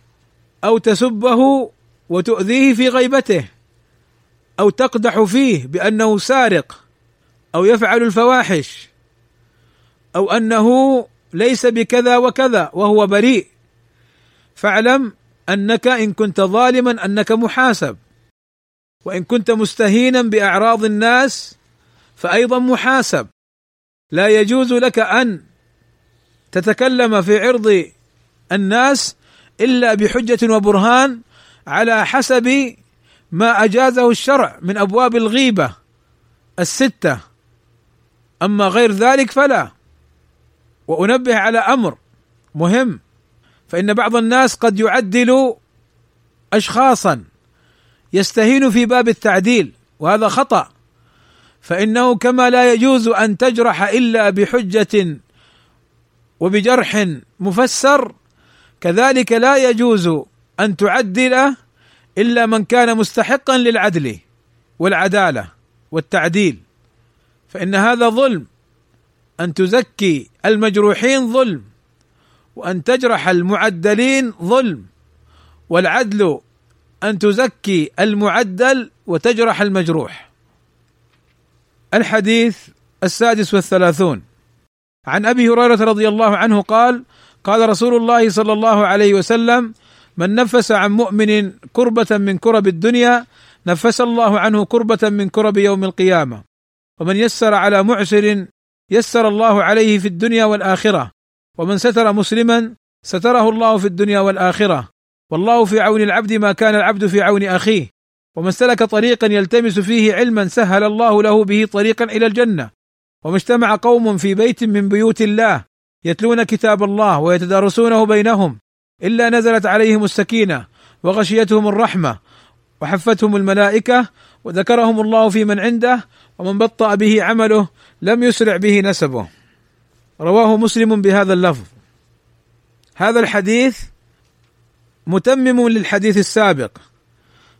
أو تسبه وتؤذيه في غيبته. أو تقدح فيه بأنه سارق أو يفعل الفواحش أو أنه ليس بكذا وكذا وهو بريء فاعلم أنك إن كنت ظالما أنك محاسب وإن كنت مستهينا بأعراض الناس فايضا محاسب. لا يجوز لك أن تتكلم في عرض الناس إلا بحجة وبرهان على حسب ما أجازه الشرع من أبواب الغيبة الستة. أما غير ذلك فلا. وأنبه على أمر مهم. فإن بعض الناس قد يعدل اشخاصا يستهين في باب التعديل وهذا خطأ. فإنه كما لا يجوز أن تجرح إلا بحجة وبجرح مفسر كذلك لا يجوز أن تعدل إلا من كان مستحقا للعدل والعدالة والتعديل. فإن هذا ظلم. أن تزكي المجروحين ظلم. وأن تجرح المعدلين ظلم. والعدل أن تزكي المعدل وتجرح المجروح. الحديث السادس والثلاثون. عن أبي هريرة رضي الله عنه قال: قال رسول الله صلى الله عليه وسلم: من نفس عن مؤمن كربة من كرب الدنيا نفس الله عنه كربة من كرب يوم القيامة. ومن يسر على معسر يسر الله عليه في الدنيا والآخرة. ومن ستر مسلما ستره الله في الدنيا والآخرة. والله في عون العبد ما كان العبد في عون أخيه ومن سلك طريقا يلتمس فيه علما سهل الله له به طريقا إلى الجنة وما اجتمع قوم في بيت من بيوت الله يتلون كتاب الله ويتدارسونه بينهم إلا نزلت عليهم السكينة وغشيتهم الرحمة وحفتهم الملائكة وذكرهم الله في من عنده ومن بطأ به عمله لم يسرع به نسبه. رواه مسلم بهذا اللفظ. هذا الحديث متمم للحديث السابق.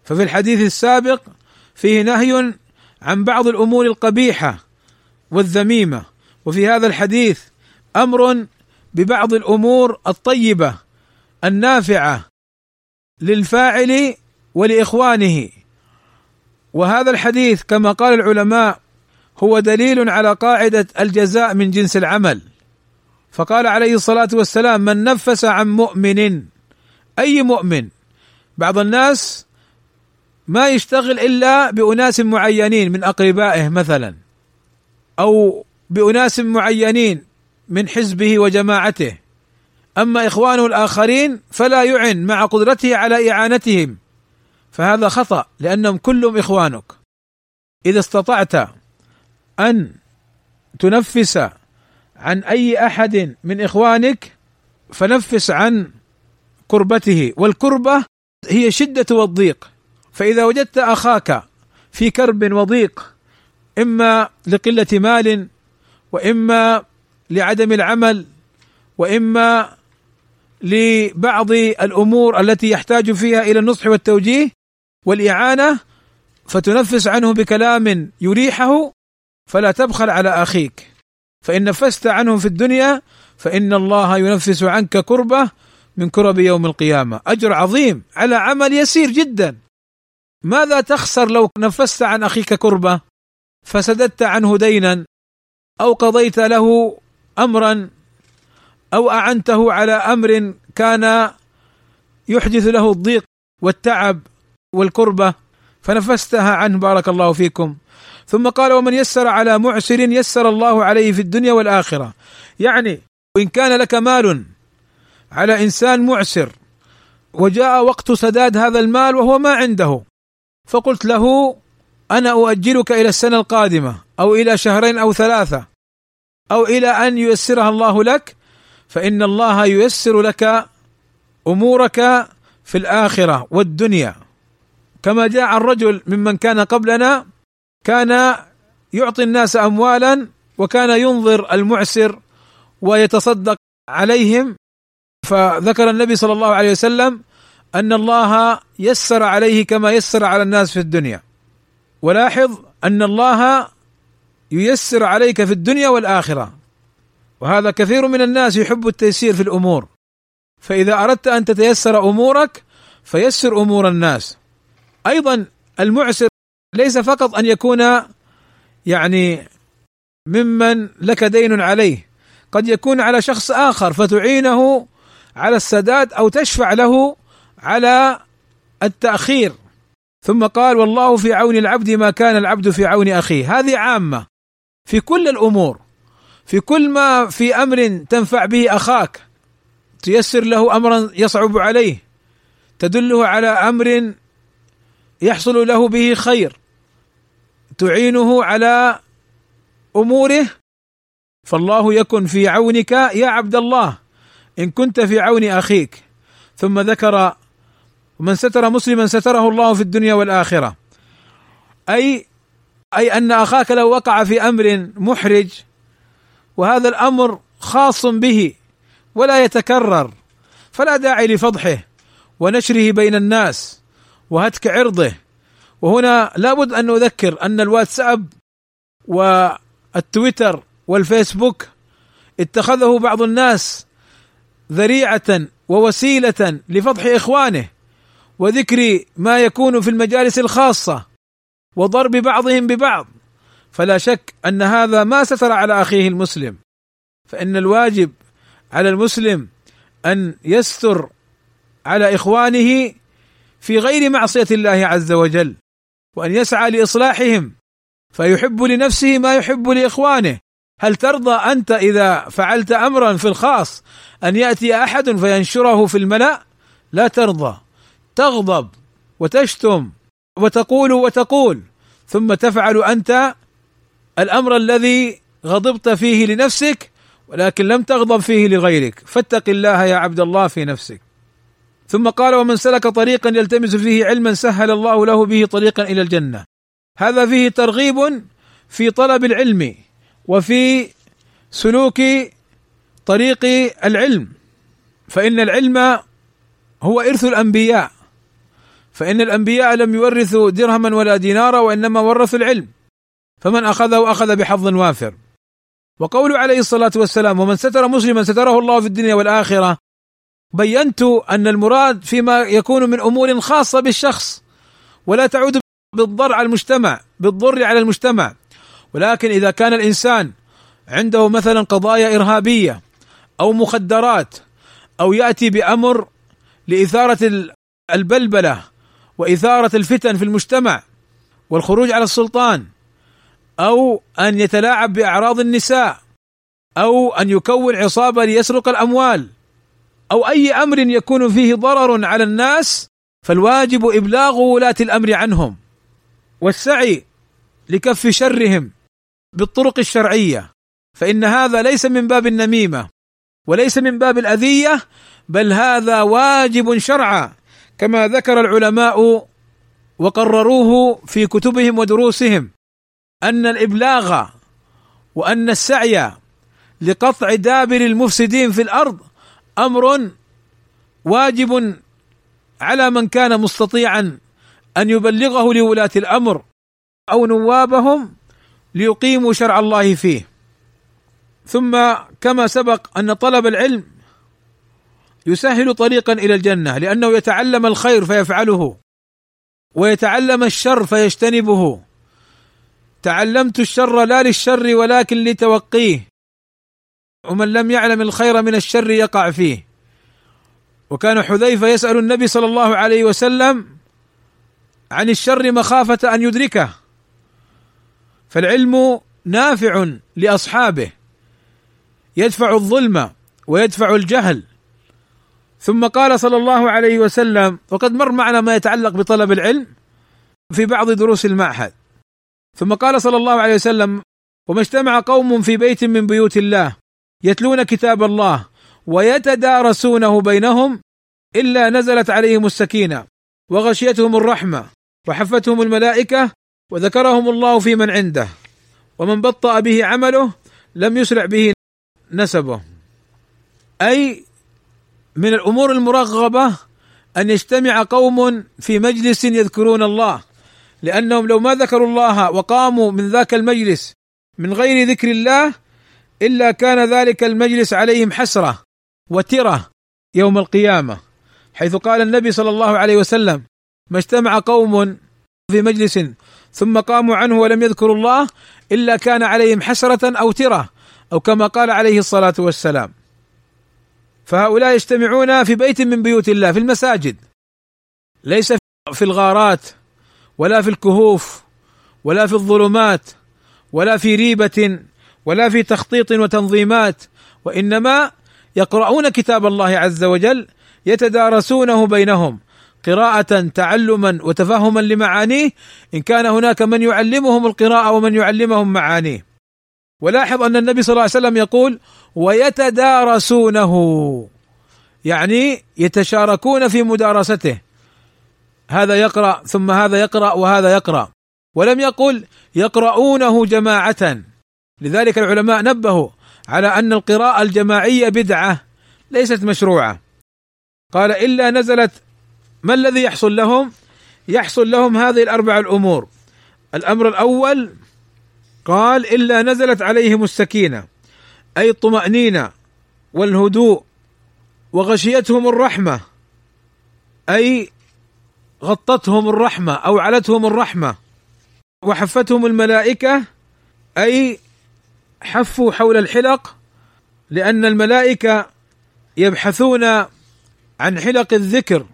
ففي الحديث السابق فيه نهي عن بعض الأمور القبيحة والذميمة. وفي هذا الحديث أمر ببعض الأمور الطيبة النافعة للفاعل ولإخوانه. وهذا الحديث كما قال العلماء هو دليل على قاعدة الجزاء من جنس العمل. فقال عليه الصلاة والسلام من نفس عن مؤمن أي مؤمن بعض الناس ما يشتغل إلا بأناس معينين من أقربائه مثلا أو بأناس معينين من حزبه وجماعته أما إخوانه الآخرين فلا يعن مع قدرته على إعانتهم. فهذا خطأ لأنهم كلهم إخوانك. إذا استطعت أن تنفس عن أي أحد من إخوانك فنفس عن كربته والكربة هي شدة والضيق. فإذا وجدت أخاك في كرب وضيق إما لقلة مال وإما لعدم العمل وإما لبعض الأمور التي يحتاج فيها إلى النصح والتوجيه والإعانة فتنفس عنه بكلام يريحه فلا تبخل على أخيك. فإن نفست عنه في الدنيا فإن الله ينفس عنك كربة من كرب يوم القيامة. أجر عظيم على عمل يسير جدا. ماذا تخسر لو نفست عن أخيك كربة؟ فسددت عنه دينا أو قضيت له امرا أو أعنته على أمر كان يحدث له الضيق والتعب والكربة فنفستها عنه. بارك الله فيكم. ثم قال ومن يسر على معسر يسر الله عليه في الدنيا والآخرة. يعني وان كان لك مال على إنسان معسر وجاء وقت سداد هذا المال وهو ما عنده فقلت له أنا أؤجلك إلى السنة القادمة أو إلى شهرين أو ثلاثة أو إلى أن ييسرها الله لك فإن الله ييسر لك أمورك في الآخرة والدنيا. كما جاء عن رجل ممن كان قبلنا كان يعطي الناس اموالا وكان ينظر المعسر ويتصدق عليهم. فذكر النبي صلى الله عليه وسلم أن الله يسر عليه كما يسر على الناس في الدنيا. ولاحظ أن الله ييسر عليك في الدنيا والآخرة. وهذا كثير من الناس يحب التيسير في الأمور. فإذا أردت أن تتيسر أمورك فيسر أمور الناس. أيضا المعسر ليس فقط أن يكون يعني ممن لك دين عليه قد يكون على شخص آخر فتعينه على السداد أو تشفع له على التأخير. ثم قال والله في عون العبد ما كان العبد في عون أخيه. هذه عامة في كل الأمور. في كل ما في أمر تنفع به أخاك تيسر له امرا يصعب عليه تدله على أمر يحصل له به خير تعينه على أموره فالله يكن في عونك يا عبد الله إن كنت في عون أخيك. ثم ذكر من ستر مسلما ستره الله في الدنيا والآخرة. أي أي أن أخاك لو وقع في أمر محرج وهذا الأمر خاص به ولا يتكرر. فلا داعي لفضحه ونشره بين الناس وهتك عرضه. وهنا لابد أن نذكر أن الواتساب والتويتر والفيسبوك اتخذه بعض الناس ذريعة ووسيلة لفضح إخوانه وذكر ما يكون في المجالس الخاصة وضرب بعضهم ببعض. فلا شك أن هذا ما ستر على أخيه المسلم. فإن الواجب على المسلم أن يستر على إخوانه في غير معصية الله عز وجل وأن يسعى لإصلاحهم فيحب لنفسه ما يحب لإخوانه. هل ترضى أنت إذا فعلت أمرا في الخاص أن يأتي أحد فينشره في الملأ؟ لا ترضى. تغضب وتشتم وتقول وتقول ثم تفعل أنت الأمر الذي غضبت فيه لنفسك ولكن لم تغضب فيه لغيرك. فاتق الله يا عبد الله في نفسك. ثم قال ومن سلك طريقا يلتمس فيه علما سهل الله له به طريقا إلى الجنة. هذا فيه ترغيب في طلب العلم وفي سلوك طريق العلم. فإن العلم هو إرث الأنبياء. فإن الأنبياء لم يورثوا درهما ولا دينارا وإنما ورثوا العلم. فمن أخذه أخذ بحظ وافر. وقول عليه الصلاة والسلام ومن ستر مسلما ستره الله في الدنيا والآخرة. بينت أن المراد فيما يكون من أمور خاصة بالشخص ولا تعود بالضر على المجتمع بالضر على المجتمع. ولكن إذا كان الإنسان عنده مثلا قضايا إرهابية أو مخدرات أو يأتي بأمر لإثارة البلبلة وإثارة الفتن في المجتمع والخروج على السلطان أو أن يتلاعب بأعراض النساء أو أن يكون عصابه ليسرق الأموال أو أي أمر يكون فيه ضرر على الناس فالواجب إبلاغ ولاه الأمر عنهم والسعي لكف شرهم بالطرق الشرعية فإن هذا ليس من باب النميمة وليس من باب الأذية بل هذا واجب شرعا كما ذكر العلماء وقرروه في كتبهم ودروسهم. أن الإبلاغ وأن السعي لقطع دابر المفسدين في الأرض أمر واجب على من كان مستطيعا أن يبلغه لولاة الأمر أو نوابهم ليقيموا شرع الله فيه. ثم كما سبق أن طلب العلم يسهل طريقا إلى الجنة لأنه يتعلم الخير فيفعله ويتعلم الشر فيجتنبه. تعلمت الشر لا للشر ولكن لتوقيه. ومن لم يعلم الخير من الشر يقع فيه. وكان حذيفة يسأل النبي صلى الله عليه وسلم عن الشر مخافة أن يدركه. فالعلم نافع لأصحابه. يدفع الظلم ويدفع الجهل. ثم قال صلى الله عليه وسلم وقد مر معنا ما يتعلق بطلب العلم في بعض دروس المعهد. ثم قال صلى الله عليه وسلم وما اجتمع قوم في بيت من بيوت الله يتلون كتاب الله ويتدارسونه بينهم إلا نزلت عليهم السكينة وغشيتهم الرحمة وحفتهم الملائكة وذكرهم الله في من عنده ومن بطأ به عمله لم يسرع به نسبه. أي من الأمور المرغبة أن يجتمع قوم في مجلس يذكرون الله لأنهم لو ما ذكروا الله وقاموا من ذاك المجلس من غير ذكر الله إلا كان ذلك المجلس عليهم حسرة وترة يوم القيامة. حيث قال النبي صلى الله عليه وسلم ما اجتمع قوم في مجلس ثم قاموا عنه ولم يذكروا الله إلا كان عليهم حسرة أو ترة أو كما قال عليه الصلاة والسلام. فهؤلاء يجتمعون في بيت من بيوت الله في المساجد. ليس في الغارات. ولا في الكهوف ولا في الظلمات ولا في ريبة ولا في تخطيط وتنظيمات وإنما يقرؤون كتاب الله عز وجل يتدارسونه بينهم قراءة تعلما وتفهما لمعانيه إن كان هناك من يعلمهم القراءة ومن يعلمهم معانيه. ولاحظ أن النبي صلى الله عليه وسلم يقول: ويتدارسونه يعني يتشاركون في مدارسته. هذا يقرأ ثم هذا يقرأ وهذا يقرأ. ولم يقل يقرؤونه جماعة. لذلك العلماء نبهوا على أن القراءة الجماعية بدعة ليست مشروعة. قال إلا نزلت ما الذي يحصل لهم؟ يحصل لهم هذه الأربع الأمور. الأمر الأول قال إلا نزلت عليهم السكينة أي الطمأنينة والهدوء وغشيتهم الرحمة أي غطتهم الرحمة أو علتهم الرحمة وحفتهم الملائكة أي حفوا حول الحلق لأن الملائكة يبحثون عن حلق الذكر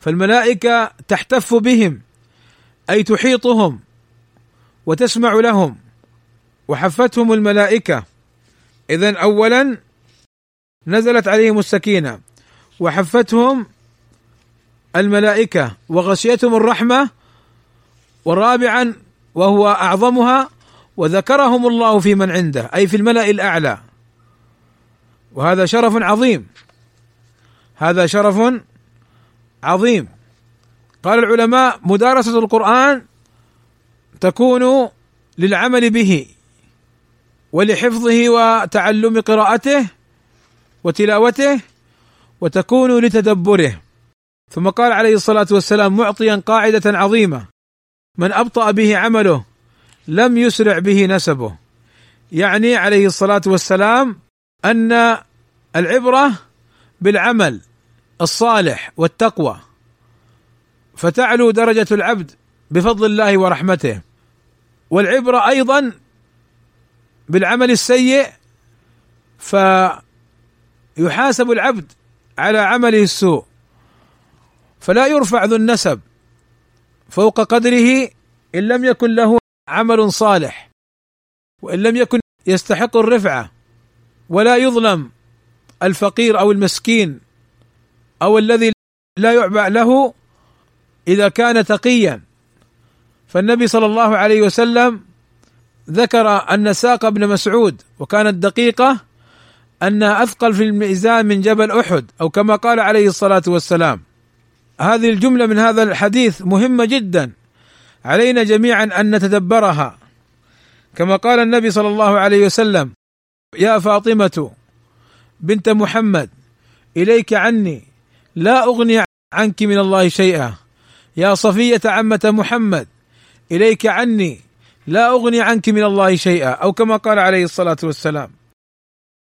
فالملائكة تحتف بهم أي تحيطهم وتسمع لهم وحفتهم الملائكة. اذا اولا نزلت عليهم السكينة وحفتهم الملائكة وغشيتهم الرحمة ورابعا وهو أعظمها وذكرهم الله في من عنده أي في الملأ الأعلى. وهذا شرف عظيم. هذا شرف عظيم. قال العلماء مدارسة القرآن تكون للعمل به ولحفظه وتعلم قراءته وتلاوته وتكون لتدبره. ثم قال عليه الصلاة والسلام معطيا قاعدة عظيمة. من أبطأ به عمله لم يسرع به نسبه. يعني عليه الصلاة والسلام أن العبرة بالعمل الصالح والتقوى. فتعلو درجة العبد بفضل الله ورحمته. والعبرة أيضا بالعمل السيء فيحاسب العبد على عمله السوء. فلا يرفع ذو النسب فوق قدره إن لم يكن له عمل صالح وإن لم يكن يستحق الرفعة ولا يظلم الفقير أو المسكين أو الذي لا يعبأ له إذا كان تقيا. فالنبي صلى الله عليه وسلم ذكر أن ساق ابن مسعود وكانت دقيقة انها أثقل في الميزان من جبل أحد أو كما قال عليه الصلاة والسلام. هذه الجملة من هذا الحديث مهمة جدا. علينا جميعا أن نتدبرها. كما قال النبي صلى الله عليه وسلم يا فاطمة بنت محمد إليك عني لا أغني عنك من الله شيئا. يا صفية عمة محمد إليك عني لا أغني عنك من الله شيئا. أو كما قال عليه الصلاة والسلام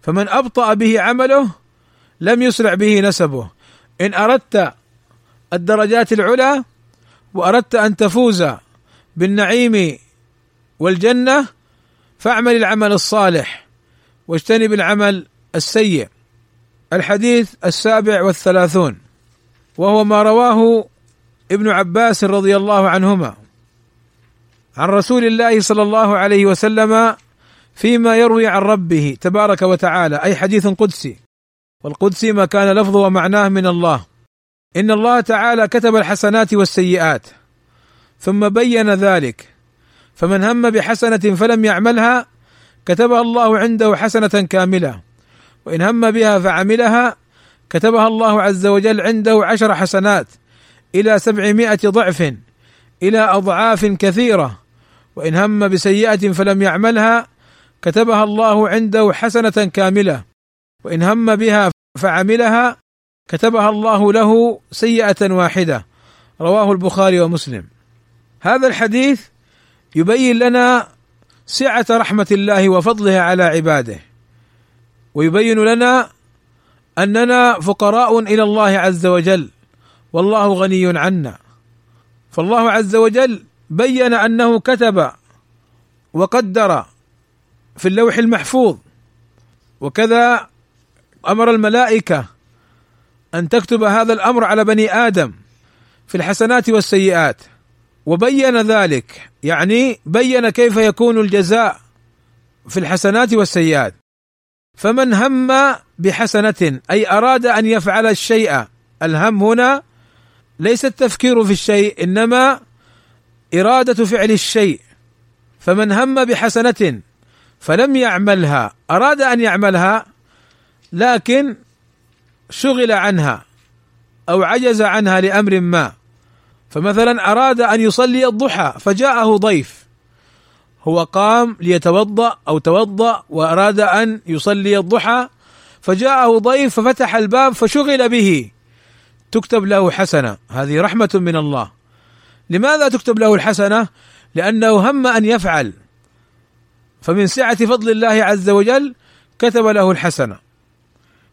فمن أبطأ به عمله لم يسرع به نسبه. إن أردت الدرجات العلى وأردت أن تفوز بالنعيم والجنة فاعمل العمل الصالح واجتنب العمل السيء. الحديث السابع والثلاثون وهو ما رواه ابن عباس رضي الله عنهما عن رسول الله صلى الله عليه وسلم فيما يروي عن ربه تبارك وتعالى أي حديث قدسي. والقدسي ما كان لفظه ومعناه من الله. إن الله تعالى كتب الحسنات والسيئات ثم بين ذلك فمن هم بحسنة فلم يعملها كتبها الله عنده حسنة كاملة وإن هم بها فعملها كتبها الله عز وجل عنده عشر حسنات إلى سبعمائة ضعف إلى أضعاف كثيرة وإن هم بسيئة فلم يعملها كتبها الله عنده حسنة كاملة وإن هم بها فعملها كتبها الله له سيئة واحدة. رواه البخاري ومسلم. هذا الحديث يبين لنا سعة رحمة الله وفضله على عباده. ويبين لنا أننا فقراء إلى الله عز وجل. والله غني عنا. فالله عز وجل بين أنه كتب وقدر في اللوح المحفوظ. وكذا أمر الملائكة أن تكتب هذا الأمر على بني آدم في الحسنات والسيئات. وبين ذلك يعني بين كيف يكون الجزاء في الحسنات والسيئات. فمن هم بحسنة أي أراد أن يفعل الشيء الهم هنا ليس التفكير في الشيء إنما إرادة فعل الشيء. فمن هم بحسنة فلم يعملها أراد أن يعملها لكن شغل عنها أو عجز عنها لأمر ما. فمثلا أراد أن يصلي الضحى فجاءه ضيف. هو قام ليتوضأ أو توضأ وأراد أن يصلي الضحى فجاءه ضيف ففتح الباب فشغل به. تكتب له حسنة. هذه رحمة من الله. لماذا تكتب له الحسنة؟ لأنه هم أن يفعل. فمن سعة فضل الله عز وجل كتب له الحسنة.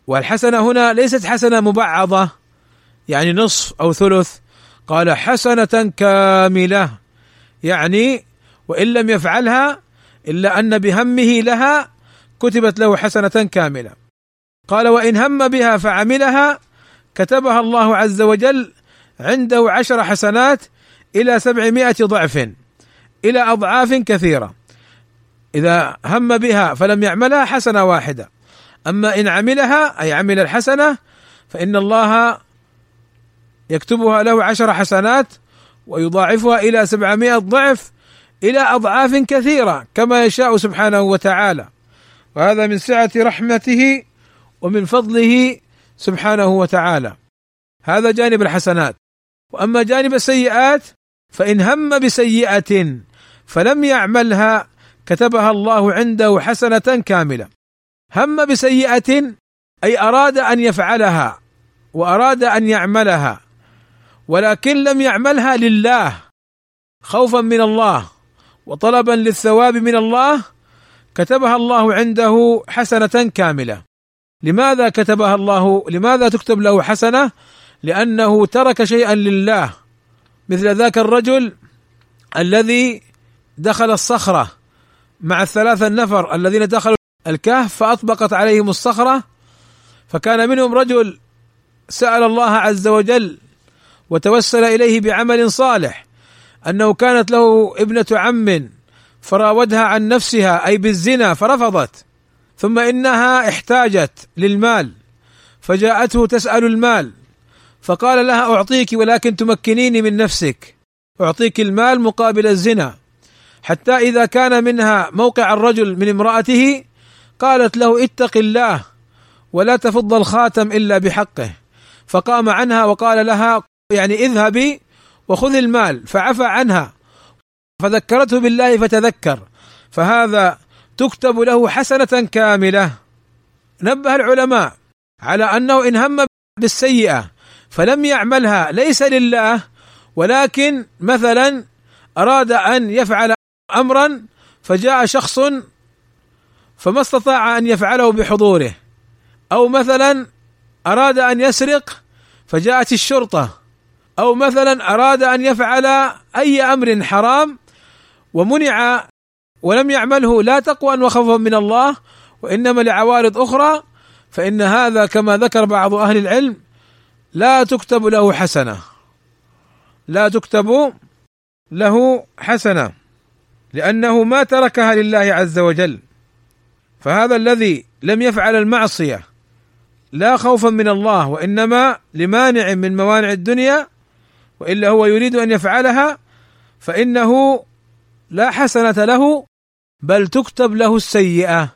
والحسنة هنا ليست حسنة مبعضة يعني نصف أو ثلث. قال حسنة كاملة يعني وإن لم يفعلها إلا أن بهمه لها كتبت له حسنة كاملة. قال وإن هم بها فعملها كتبها الله عز وجل عنده عشر حسنات إلى سبعمائة ضعف إلى أضعاف كثيرة. إذا هم بها فلم يعملها حسنة واحدة. أما إن عملها أي عمل الحسنة فإن الله يكتبها له عشر حسنات ويضاعفها إلى سبعمائة ضعف إلى أضعاف كثيرة كما يشاء سبحانه وتعالى. وهذا من سعة رحمته ومن فضله سبحانه وتعالى. هذا جانب الحسنات. وأما جانب السيئات فإن هم بسيئة فلم يعملها كتبها الله عنده حسنة كاملة. هم بسيئة أي أراد أن يفعلها وأراد أن يعملها ولكن لم يعملها لله خوفا من الله وطلبا للثواب من الله كتبها الله عنده حسنة كاملة. لماذا كتبها الله لماذا تكتب له حسنة؟ لأنه ترك شيئا لله مثل ذاك الرجل الذي دخل الصخرة مع الثلاثة النفر الذين دخلوا الكهف فأطبقت عليهم الصخرة فكان منهم رجل سأل الله عز وجل وتوسل إليه بعمل صالح أنه كانت له ابنة عم فراودها عن نفسها أي بالزنا فرفضت ثم إنها احتاجت للمال فجاءته تسأل المال فقال لها أعطيك ولكن تمكنيني من نفسك أعطيك المال مقابل الزنا حتى إذا كان منها موقع الرجل من امرأته قالت له اتق الله ولا تفض الخاتم إلا بحقه. فقام عنها وقال لها يعني اذهبي وخذي المال. فعفى عنها فذكرته بالله فتذكر. فهذا تكتب له حسنة كاملة. نبه العلماء على أنه إن هم بالسيئة فلم يعملها ليس لله ولكن مثلا أراد أن يفعل امرا فجاء شخص فما استطاع أن يفعله بحضوره. أو مثلا أراد أن يسرق فجاءت الشرطة. أو مثلا أراد أن يفعل أي أمر حرام ومنع ولم يعمله لا تقوى وخوفا من الله وإنما لعوارض أخرى فإن هذا كما ذكر بعض أهل العلم لا تكتب له حسنة. لا تكتب له حسنة. لأنه ما تركها لله عز وجل. فهذا الذي لم يفعل المعصية لا خوفا من الله وإنما لمانع من موانع الدنيا وإلا هو يريد أن يفعلها فإنه لا حسنة له بل تكتب له السيئة.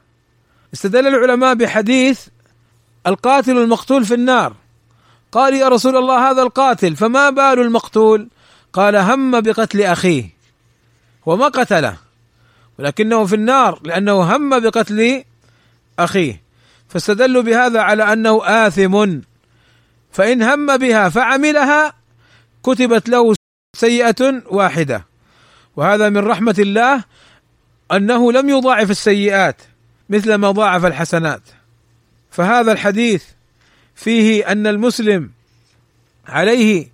استدل العلماء بحديث القاتل المقتول في النار. قال يا رسول الله هذا القاتل فما بال المقتول؟ قال هم بقتل أخيه وما قتله. ولكنه في النار لأنه هم بقتل أخيه. فاستدلوا بهذا على أنه آثم. فإن هم بها فعملها كتبت له سيئة واحدة. وهذا من رحمة الله أنه لم يضاعف السيئات مثل ما ضاعف الحسنات. فهذا الحديث فيه أن المسلم عليه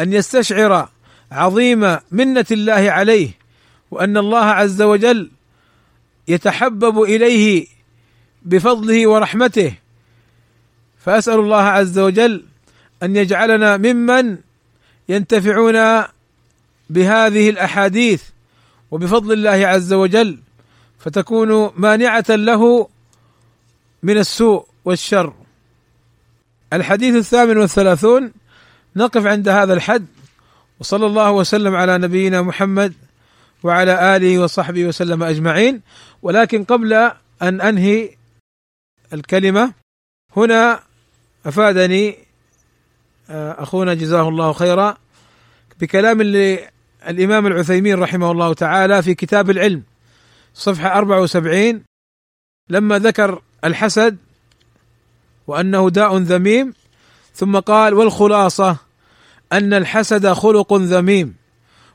أن يستشعر عظيم منة الله عليه وأن الله عز وجل يتحبب إليه بفضله ورحمته. فأسأل الله عز وجل أن يجعلنا ممن ينتفعون بهذه الأحاديث وبفضل الله عز وجل فتكون مانعة له من السوء والشر. الحديث الثامن والثلاثون نقف عند هذا الحد وصلى الله وسلم على نبينا محمد وعلى آله وصحبه وسلم أجمعين. ولكن قبل أن أنهي الكلمة هنا أفادني آه، أخونا جزاه الله خيرا بكلام للإمام العثيمين رحمه الله تعالى في كتاب العلم صفحة 74 لما ذكر الحسد وأنه داء ذميم ثم قال والخلاصة أن الحسد خلق ذميم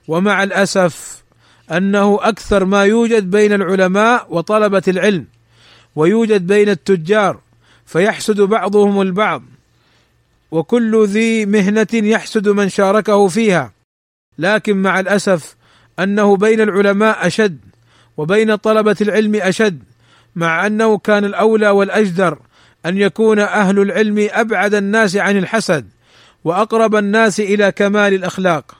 ومع الأسف أنه أكثر ما يوجد بين العلماء وطلبة العلم ويوجد بين التجار فيحسد بعضهم البعض وكل ذي مهنة يحسد من شاركه فيها. لكن مع الأسف أنه بين العلماء أشد وبين طلبة العلم أشد مع أنه كان الأولى والأجدر أن يكون أهل العلم أبعد الناس عن الحسد وأقرب الناس إلى كمال الأخلاق.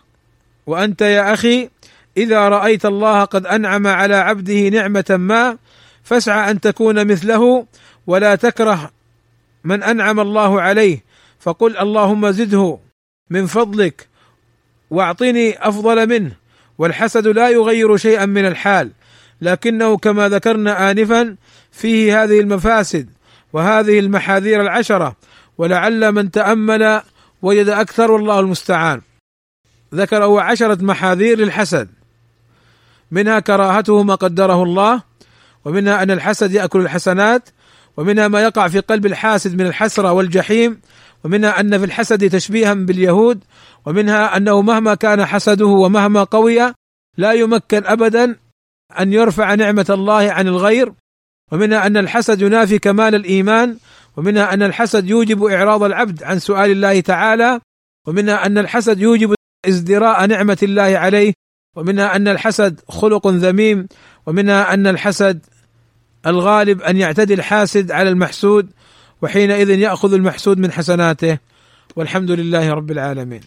وأنت يا أخي إذا رأيت الله قد أنعم على عبده نعمة ما فاسعى أن تكون مثله ولا تكره من أنعم الله عليه. فقل اللهم زده من فضلك واعطني أفضل منه والحسد لا يغير شيئا من الحال. لكنه كما ذكرنا انفا فيه هذه المفاسد وهذه المحاذير العشرة ولعل من تأمل وجد أكثر والله المستعان. ذكر هو عشرة محاذير للحسد. منها كراهته ما قدره الله ومنها أن الحسد يأكل الحسنات ومنها ما يقع في قلب الحاسد من الحسرة والجحيم ومنها أن في الحسد تشبيها باليهود ومنها أنه مهما كان حسده ومهما قوي لا يمكن ابدا أن يرفع نعمة الله عن الغير ومنها أن الحسد ينافي كمال الإيمان ومنها أن الحسد يوجب إعراض العبد عن سؤال الله تعالى ومنها أن الحسد يوجب ازدراء نعمة الله عليه ومنها أن الحسد خلق ذميم ومنها أن الحسد الغالب أن يعتدي الحاسد على المحسود وحينئذ يأخذ المحسود من حسناته. والحمد لله رب العالمين.